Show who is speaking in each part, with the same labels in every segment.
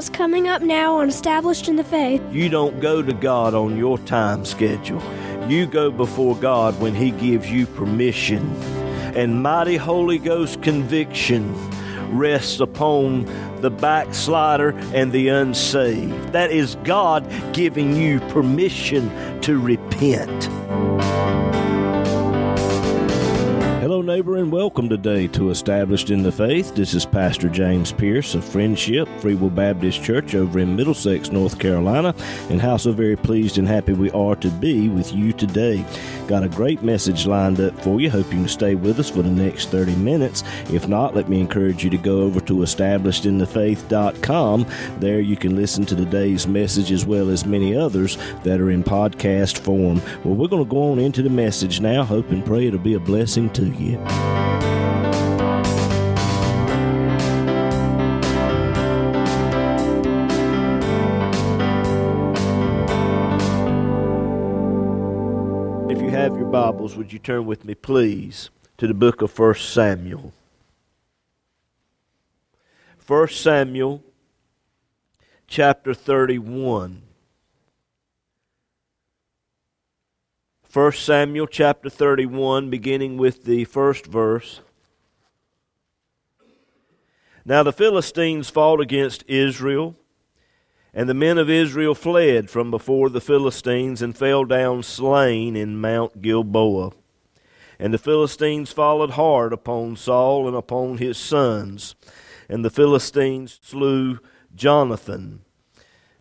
Speaker 1: what's coming up now on Established in the Faith.
Speaker 2: You don't go to God on your time schedule. You go before God when He gives you permission. And mighty Holy Ghost conviction rests upon the backslider and the unsaved. That is God giving you permission to repent. And welcome today to Established in the Faith. This is Pastor James Pierce of Friendship Free Will Baptist Church over in Middlesex, North Carolina, and how so very pleased and happy we are to be with you today. Got a great message lined up for you. Hope you can stay with us for the next 30 minutes. If not, let me encourage you to go over to establishedinthefaith.com. There you can listen to today's message as well as many others that are in podcast form. Well, we're going to go on into the message now. Hope and pray it'll be a blessing to you. If you have your Bibles, would you turn with me, please, to the book of 1 Samuel? 1 Samuel chapter 31. 1 Samuel chapter 31, beginning with the first verse. Now the Philistines fought against Israel, and the men of Israel fled from before the Philistines and fell down slain in Mount Gilboa. And the Philistines followed hard upon Saul and upon his sons. And the Philistines slew Jonathan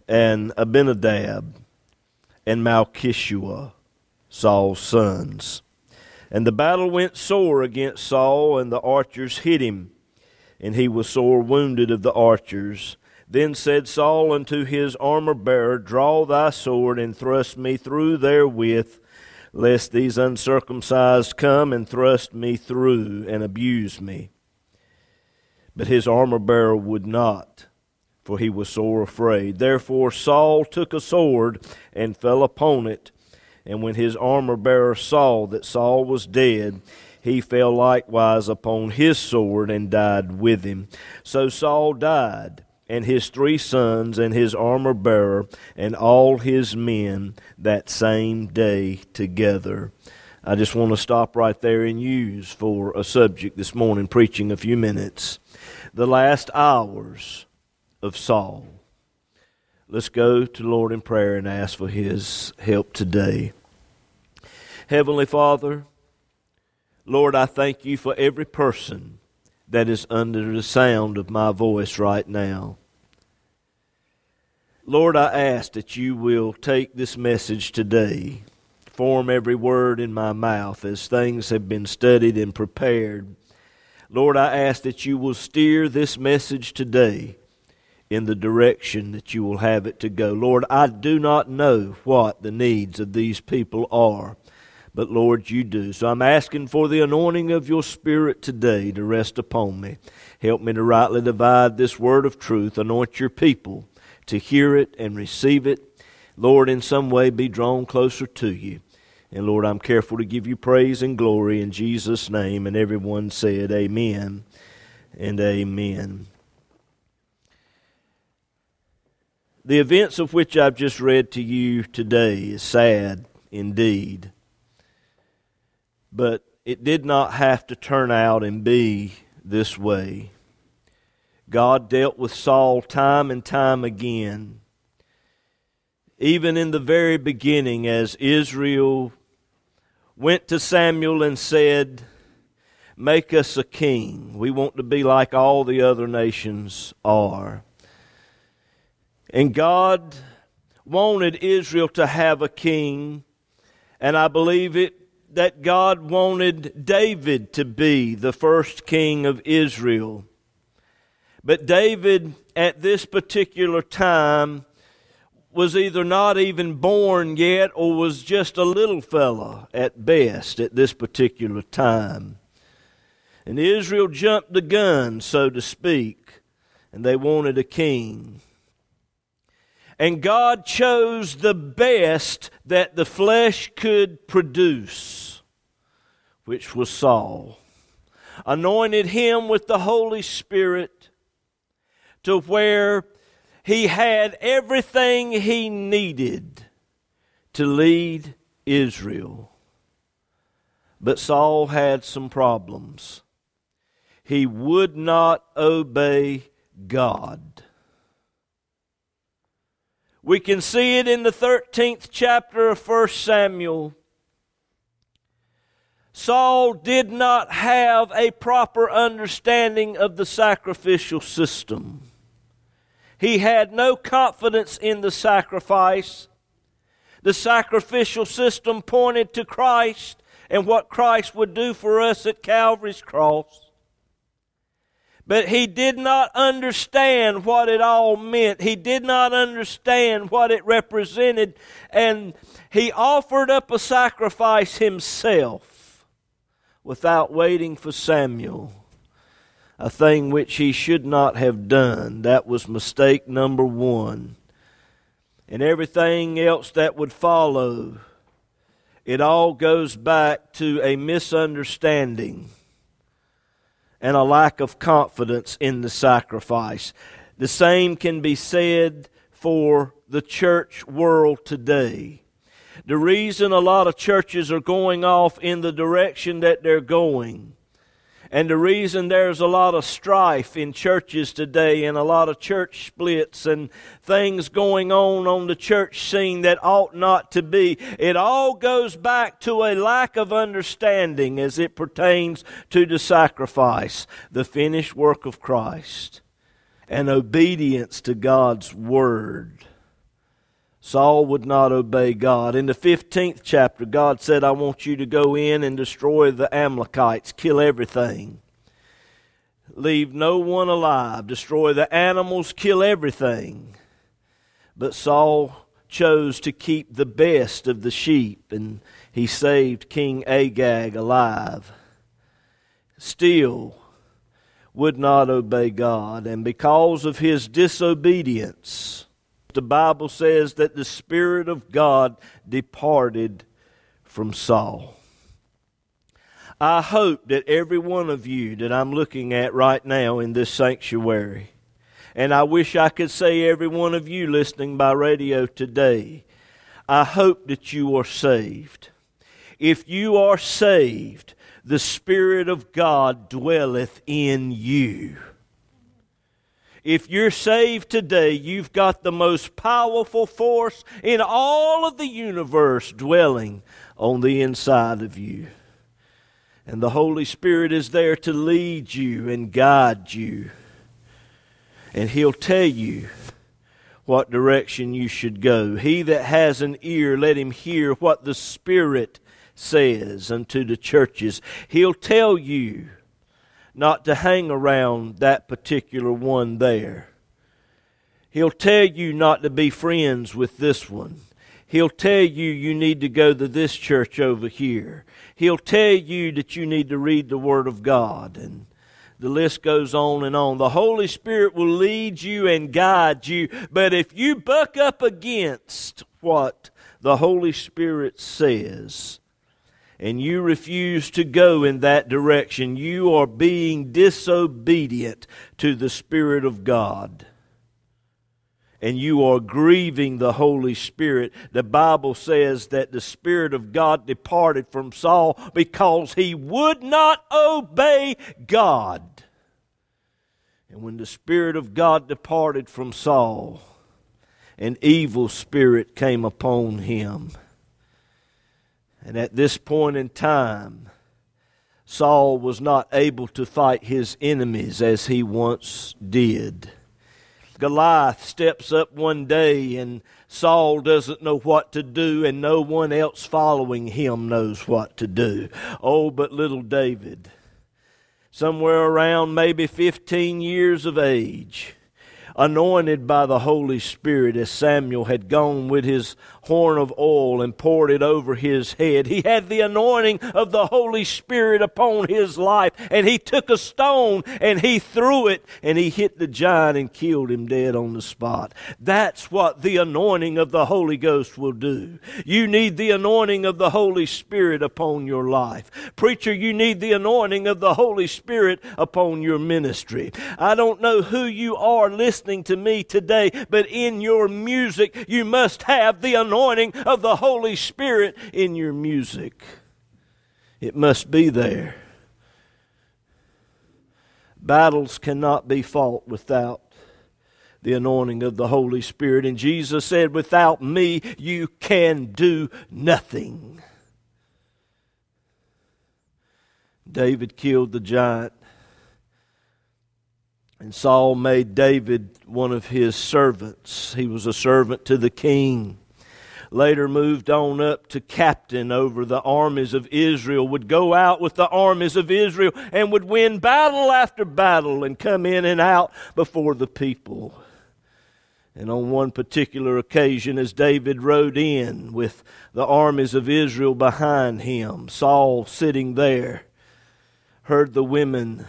Speaker 2: and Abinadab and Malchishua Saul's sons. And the battle went sore against Saul, and the archers hit him, and he was sore wounded of the archers. Then said Saul unto his armor bearer, Draw thy sword, and thrust me through therewith, lest these uncircumcised come and thrust me through, and abuse me. But his armor bearer would not, for he was sore afraid. Therefore Saul took a sword, and fell upon it and when his armor bearer saw that Saul was dead, he fell likewise upon his sword and died with him. So Saul died, and his three sons, and his armor bearer, and all his men that same day together. I just want to stop right there and use for a subject this morning, preaching a few minutes. The last hours of Saul. Let's go to the Lord in prayer and ask for his help today. Heavenly Father, Lord, I thank you for every person that is under the sound of my voice right now. Lord, I ask that you will take this message today, form every word in my mouth as things have been studied and prepared. Lord, I ask that you will steer this message today in the direction that you will have it to go. Lord, I do not know what the needs of these people are but Lord, you do. So I'm asking for the anointing of your Spirit today to rest upon me. Help me to rightly divide this word of truth. Anoint your people to hear it and receive it. Lord, in some way be drawn closer to you. And Lord, I'm careful to give you praise and glory in Jesus' name. And everyone said, Amen and Amen. The events of which I've just read to you today is sad indeed. But it did not have to turn out and be this way. God dealt with Saul time and time again. Even in the very beginning, as Israel went to Samuel and said, Make us a king. We want to be like all the other nations are. And God wanted Israel to have a king, and I believe it that God wanted David to be the first king of Israel. But David, at this particular time, was either not even born yet or was just a little fella at best at this particular time. And Israel jumped the gun, so to speak, and they wanted a king. And God chose the best that the flesh could produce, which was Saul. Anointed him with the Holy Spirit to where he had everything he needed to lead Israel. But Saul had some problems. He would not obey God. We can see it in the 13th chapter of 1 Samuel. Saul did not have a proper understanding of the sacrificial system. He had no confidence in the sacrifice. The sacrificial system pointed to Christ and what Christ would do for us at Calvary's cross. But he did not understand what it all meant. He did not understand what it represented. And he offered up a sacrifice himself without waiting for Samuel, a thing which he should not have done. That was mistake number one. And everything else that would follow, it all goes back to a misunderstanding and a lack of confidence in the sacrifice. The same can be said for the church world today. The reason a lot of churches are going off in the direction that they're going and the reason there's a lot of strife in churches today and a lot of church splits and things going on on the church scene that ought not to be, it all goes back to a lack of understanding as it pertains to the sacrifice, the finished work of Christ, and obedience to God's Word. Saul would not obey God. In the 15th chapter, God said, I want you to go in and destroy the Amalekites, kill everything. Leave no one alive, destroy the animals, kill everything. But Saul chose to keep the best of the sheep, and he saved King Agag alive. Still, would not obey God, and because of his disobedience, the Bible says that the Spirit of God departed from Saul. I hope that every one of you that I'm looking at right now in this sanctuary, and I wish I could say every one of you listening by radio today, I hope that you are saved. If you are saved, the Spirit of God dwelleth in you. If you're saved today, you've got the most powerful force in all of the universe dwelling on the inside of you. And the Holy Spirit is there to lead you and guide you. And He'll tell you what direction you should go. He that has an ear, let him hear what the Spirit says unto the churches. He'll tell you not to hang around that particular one there. He'll tell you not to be friends with this one. He'll tell you you need to go to this church over here. He'll tell you that you need to read the Word of God. And the list goes on and on. The Holy Spirit will lead you and guide you. But if you buck up against what the Holy Spirit says, and you refuse to go in that direction, you are being disobedient to the Spirit of God. And you are grieving the Holy Spirit. The Bible says that the Spirit of God departed from Saul because he would not obey God. And when the Spirit of God departed from Saul, an evil spirit came upon him and at this point in time, Saul was not able to fight his enemies as he once did. Goliath steps up one day and Saul doesn't know what to do and no one else following him knows what to do. Oh, but little David, somewhere around maybe 15 years of age, anointed by the Holy Spirit as Samuel had gone with his horn of oil and poured it over his head. He had the anointing of the Holy Spirit upon his life, and he took a stone and he threw it and he hit the giant and killed him dead on the spot. That's what the anointing of the Holy Ghost will do. You need the anointing of the Holy Spirit upon your life. Preacher, you need the anointing of the Holy Spirit upon your ministry. I don't know who you are listening listening to me today, but in your music, you must have the anointing of the Holy Spirit in your music. It must be there. Battles cannot be fought without the anointing of the Holy Spirit. And Jesus said, Without me, you can do nothing. David killed the giant. And Saul made David one of his servants. He was a servant to the king. Later moved on up to captain over the armies of Israel, would go out with the armies of Israel and would win battle after battle and come in and out before the people. And on one particular occasion, as David rode in with the armies of Israel behind him, Saul sitting there, heard the women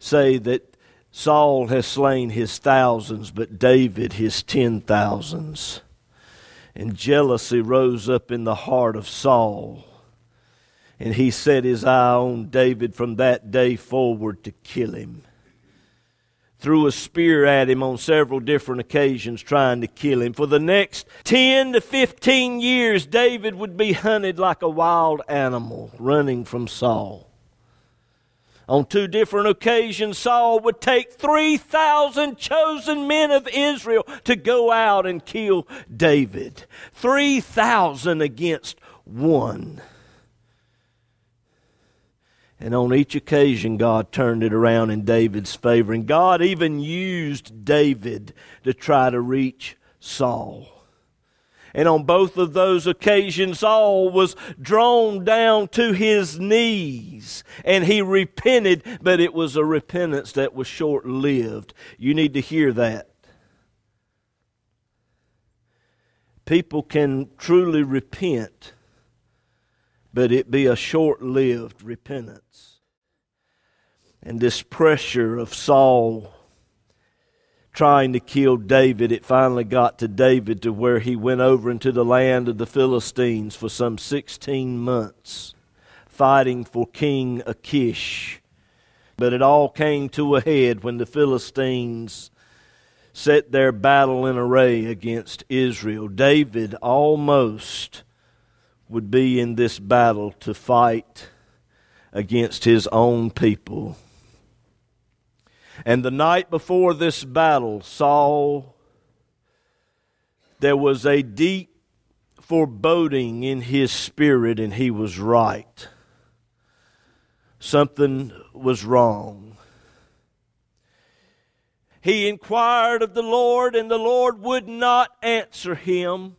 Speaker 2: say that Saul has slain his thousands, but David his ten thousands. And jealousy rose up in the heart of Saul. And he set his eye on David from that day forward to kill him. Threw a spear at him on several different occasions, trying to kill him. For the next 10 to 15 years, David would be hunted like a wild animal, running from Saul. On two different occasions, Saul would take 3,000 chosen men of Israel to go out and kill David. 3,000 against one. And on each occasion, God turned it around in David's favor. And God even used David to try to reach Saul. And on both of those occasions, Saul was drawn down to his knees and he repented, but it was a repentance that was short lived. You need to hear that. People can truly repent, but it be a short lived repentance. And this pressure of Saul trying to kill David, it finally got to David to where he went over into the land of the Philistines for some 16 months, fighting for King Achish. But it all came to a head when the Philistines set their battle in array against Israel. David almost would be in this battle to fight against his own people. And the night before this battle, Saul, there was a deep foreboding in his spirit, and he was right. Something was wrong. He inquired of the Lord, and the Lord would not answer him.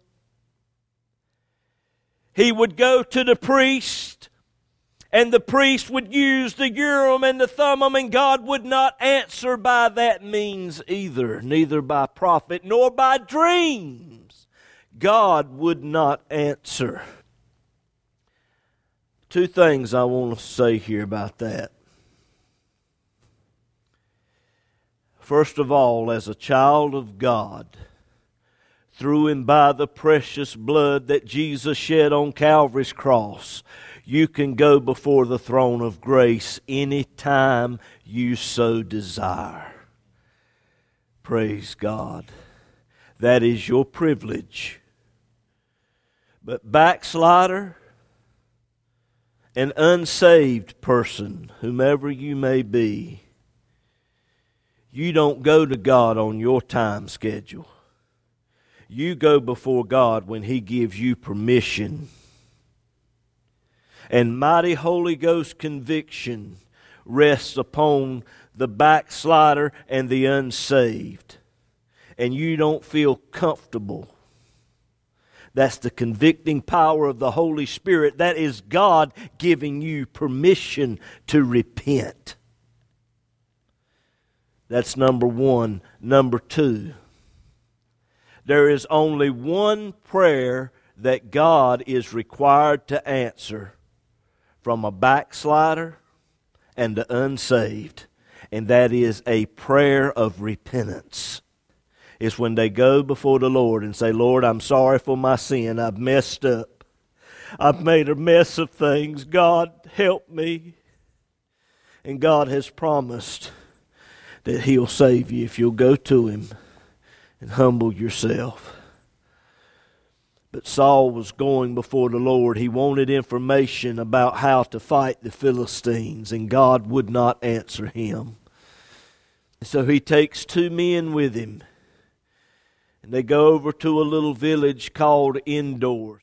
Speaker 2: He would go to the priest and the priest would use the Urim and the Thummim, and God would not answer by that means either, neither by prophet nor by dreams. God would not answer. Two things I want to say here about that. First of all, as a child of God, through and by the precious blood that Jesus shed on Calvary's cross, you can go before the throne of grace anytime you so desire. Praise God. That is your privilege. But, backslider, an unsaved person, whomever you may be, you don't go to God on your time schedule. You go before God when He gives you permission and mighty Holy Ghost conviction rests upon the backslider and the unsaved, and you don't feel comfortable. That's the convicting power of the Holy Spirit. That is God giving you permission to repent. That's number one. Number two, there is only one prayer that God is required to answer from a backslider and the unsaved, and that is a prayer of repentance. It's when they go before the Lord and say, Lord, I'm sorry for my sin. I've messed up. I've made a mess of things. God, help me. And God has promised that He'll save you if you'll go to Him and humble yourself. But Saul was going before the Lord. He wanted information about how to fight the Philistines, and God would not answer him. So he takes two men with him, and they go over to a little village called Endor.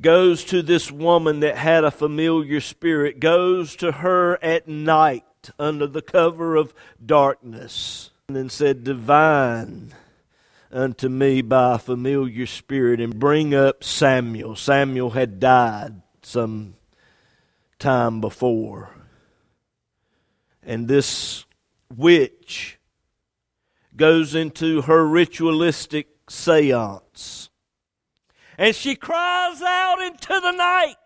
Speaker 2: Goes to this woman that had a familiar spirit, goes to her at night under the cover of darkness, and said, Divine unto me by a familiar spirit and bring up Samuel. Samuel had died some time before. And this witch goes into her ritualistic seance. And she cries out into the night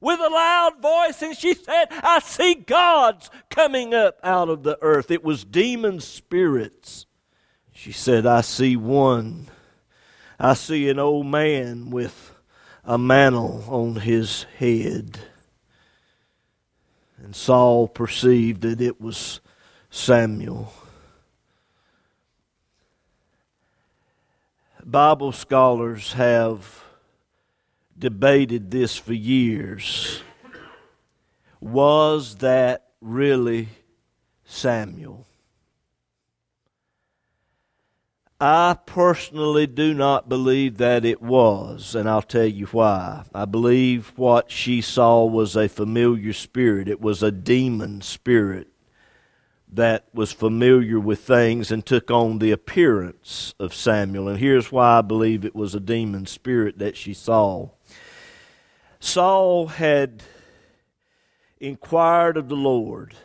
Speaker 2: with a loud voice, and she said, I see gods coming up out of the earth. It was demon spirits she said, I see one. I see an old man with a mantle on his head. And Saul perceived that it was Samuel. Bible scholars have debated this for years. Was that really Samuel? I personally do not believe that it was, and I'll tell you why. I believe what she saw was a familiar spirit. It was a demon spirit that was familiar with things and took on the appearance of Samuel. And here's why I believe it was a demon spirit that she saw. Saul had inquired of the Lord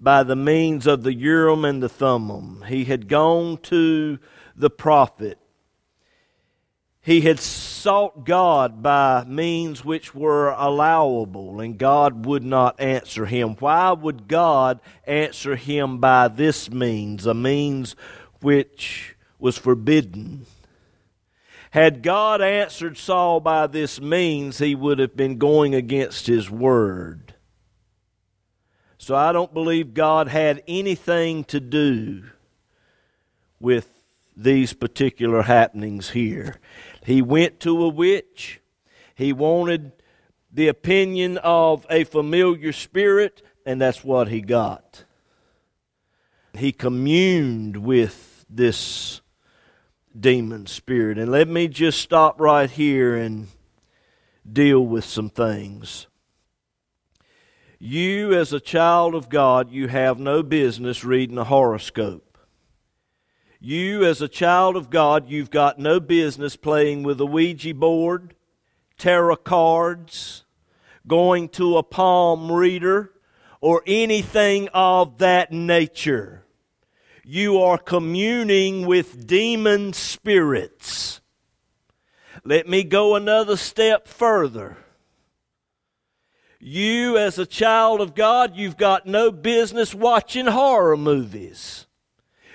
Speaker 2: by the means of the Urim and the Thummim. He had gone to the prophet. He had sought God by means which were allowable, and God would not answer him. Why would God answer him by this means, a means which was forbidden? Had God answered Saul by this means, he would have been going against his word. So I don't believe God had anything to do with these particular happenings here. He went to a witch. He wanted the opinion of a familiar spirit, and that's what he got. He communed with this demon spirit. And let me just stop right here and deal with some things. You, as a child of God, you have no business reading a horoscope. You, as a child of God, you've got no business playing with a Ouija board, tarot cards, going to a palm reader, or anything of that nature. You are communing with demon spirits. Let me go another step further. You, as a child of God, you've got no business watching horror movies.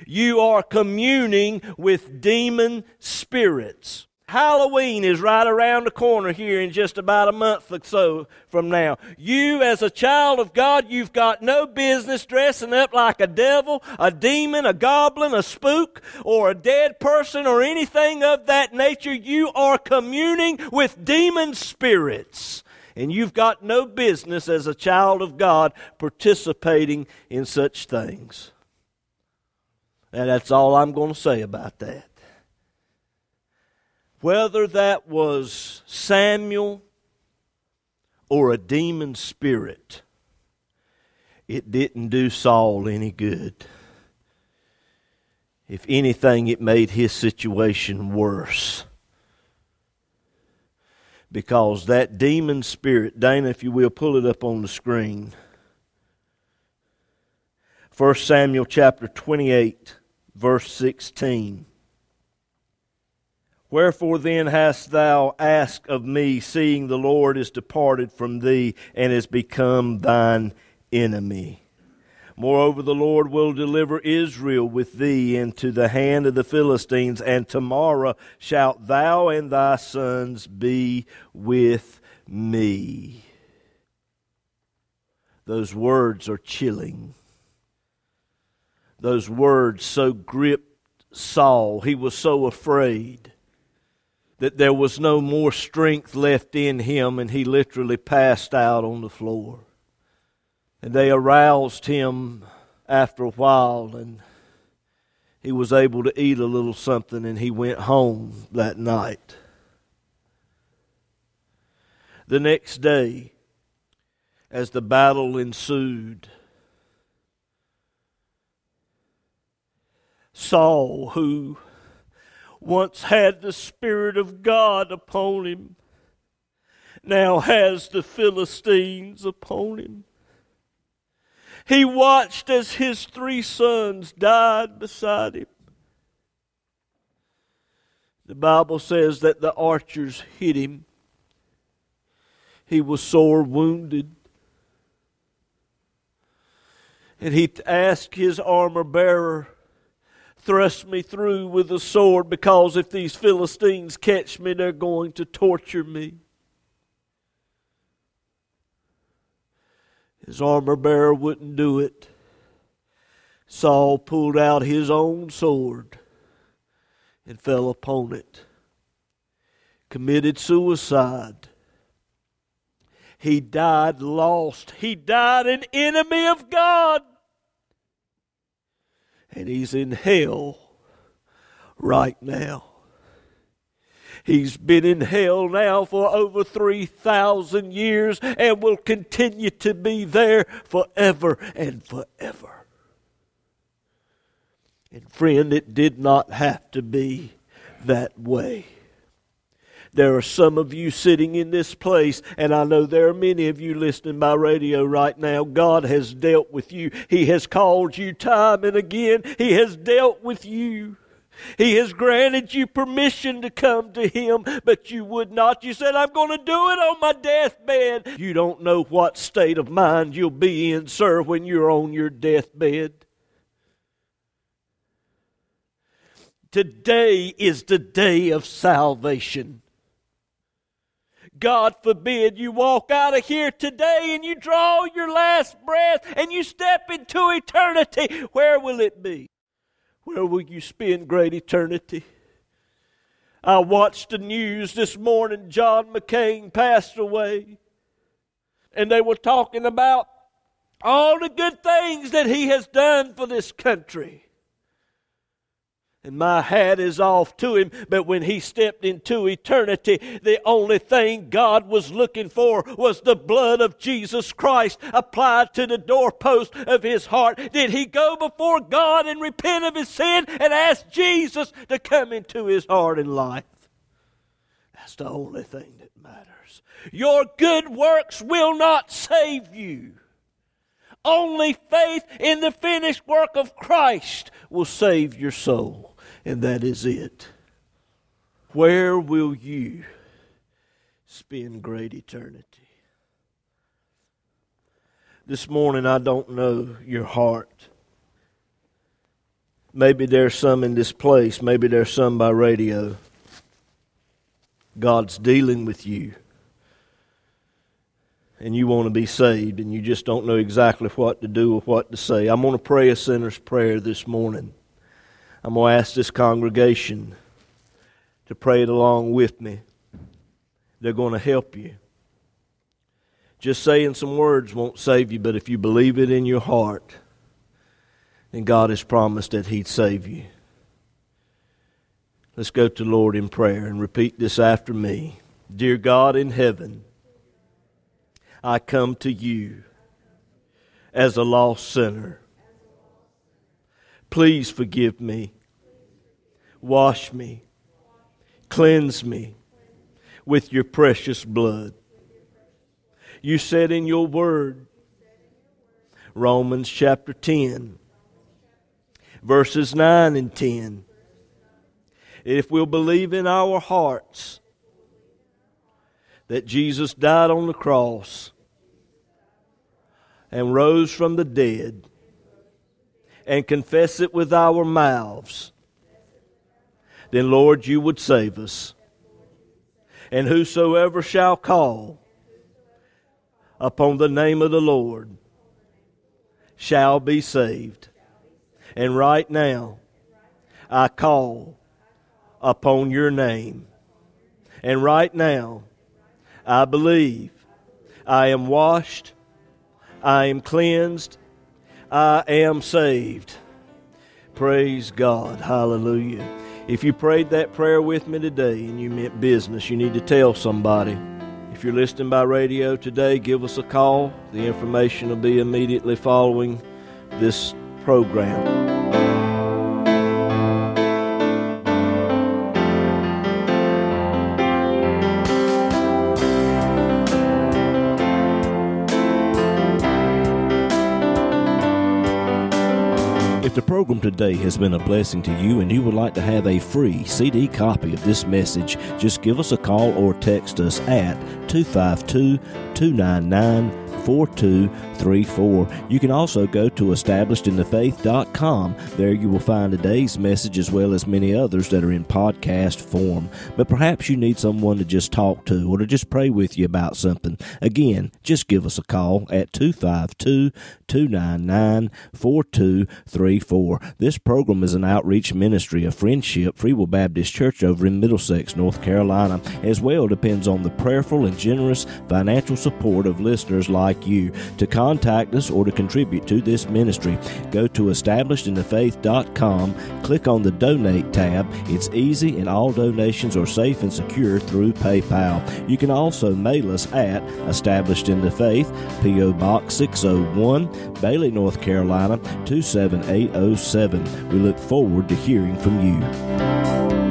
Speaker 2: You are communing with demon spirits. Halloween is right around the corner here in just about a month or so from now. You, as a child of God, you've got no business dressing up like a devil, a demon, a goblin, a spook, or a dead person, or anything of that nature. You are communing with demon spirits. And you've got no business as a child of God participating in such things. And that's all I'm going to say about that. Whether that was Samuel or a demon spirit, it didn't do Saul any good. If anything, it made his situation worse because that demon spirit, Dana, if you will, pull it up on the screen. 1 Samuel chapter 28, verse 16. Wherefore then hast thou asked of me, seeing the Lord is departed from thee and is become thine enemy? Moreover, the Lord will deliver Israel with thee into the hand of the Philistines, and tomorrow shalt thou and thy sons be with me. Those words are chilling. Those words so gripped Saul. He was so afraid that there was no more strength left in him, and he literally passed out on the floor. And they aroused him after a while, and he was able to eat a little something, and he went home that night. The next day, as the battle ensued, Saul, who once had the Spirit of God upon him, now has the Philistines upon him. He watched as his three sons died beside him. The Bible says that the archers hit him. He was sore wounded. And he asked his armor bearer, Thrust me through with a sword, because if these Philistines catch me, they're going to torture me. His armor bearer wouldn't do it. Saul pulled out his own sword and fell upon it, committed suicide. He died lost. He died an enemy of God. And he's in hell right now. He's been in hell now for over 3,000 years and will continue to be there forever and forever. And friend, it did not have to be that way. There are some of you sitting in this place, and I know there are many of you listening by radio right now. God has dealt with you. He has called you time and again. He has dealt with you. He has granted you permission to come to Him, but you would not. You said, I'm going to do it on my deathbed. You don't know what state of mind you'll be in, sir, when you're on your deathbed. Today is the day of salvation. God forbid you walk out of here today and you draw your last breath and you step into eternity. Where will it be? Where will you spend great eternity? I watched the news this morning. John McCain passed away. And they were talking about all the good things that he has done for this country and my hat is off to him. But when he stepped into eternity, the only thing God was looking for was the blood of Jesus Christ applied to the doorpost of his heart. Did he go before God and repent of his sin and ask Jesus to come into his heart and life? That's the only thing that matters. Your good works will not save you. Only faith in the finished work of Christ will save your soul and that is it. Where will you spend great eternity? This morning, I don't know your heart. Maybe there's some in this place, maybe there's some by radio. God's dealing with you. And you want to be saved, and you just don't know exactly what to do or what to say. I'm going to pray a sinner's prayer this morning. I'm going to ask this congregation to pray it along with me. They're going to help you. Just saying some words won't save you, but if you believe it in your heart, then God has promised that He'd save you. Let's go to the Lord in prayer and repeat this after me. Dear God in heaven, I come to you as a lost sinner. Please forgive me. Wash me. Cleanse me with your precious blood. You said in your word, Romans chapter 10, verses 9 and 10, if we'll believe in our hearts that Jesus died on the cross and rose from the dead, and confess it with our mouths, then, Lord, you would save us. And whosoever shall call upon the name of the Lord shall be saved. And right now, I call upon your name. And right now, I believe I am washed, I am cleansed, I am saved. Praise God. Hallelujah. If you prayed that prayer with me today and you meant business, you need to tell somebody. If you're listening by radio today, give us a call. The information will be immediately following this program. Program today has been a blessing to you and you would like to have a free CD copy of this message, just give us a call or text us at 252 299 4234. You can also go to establishedinthefaith.com. There you will find today's message as well as many others that are in podcast form. But perhaps you need someone to just talk to or to just pray with you about something. Again, just give us a call at 252 299 4234. This program is an outreach ministry of Friendship Free Will Baptist Church over in Middlesex, North Carolina. As well depends on the prayerful and generous financial support of listeners like you. To contact us or to contribute to this ministry, go to establishedinthefaith.com, click on the donate tab. It's easy and all donations are safe and secure through PayPal. You can also mail us at Established in the Faith, P.O. Box 601, Bailey, North Carolina 27807. We look forward to hearing from you.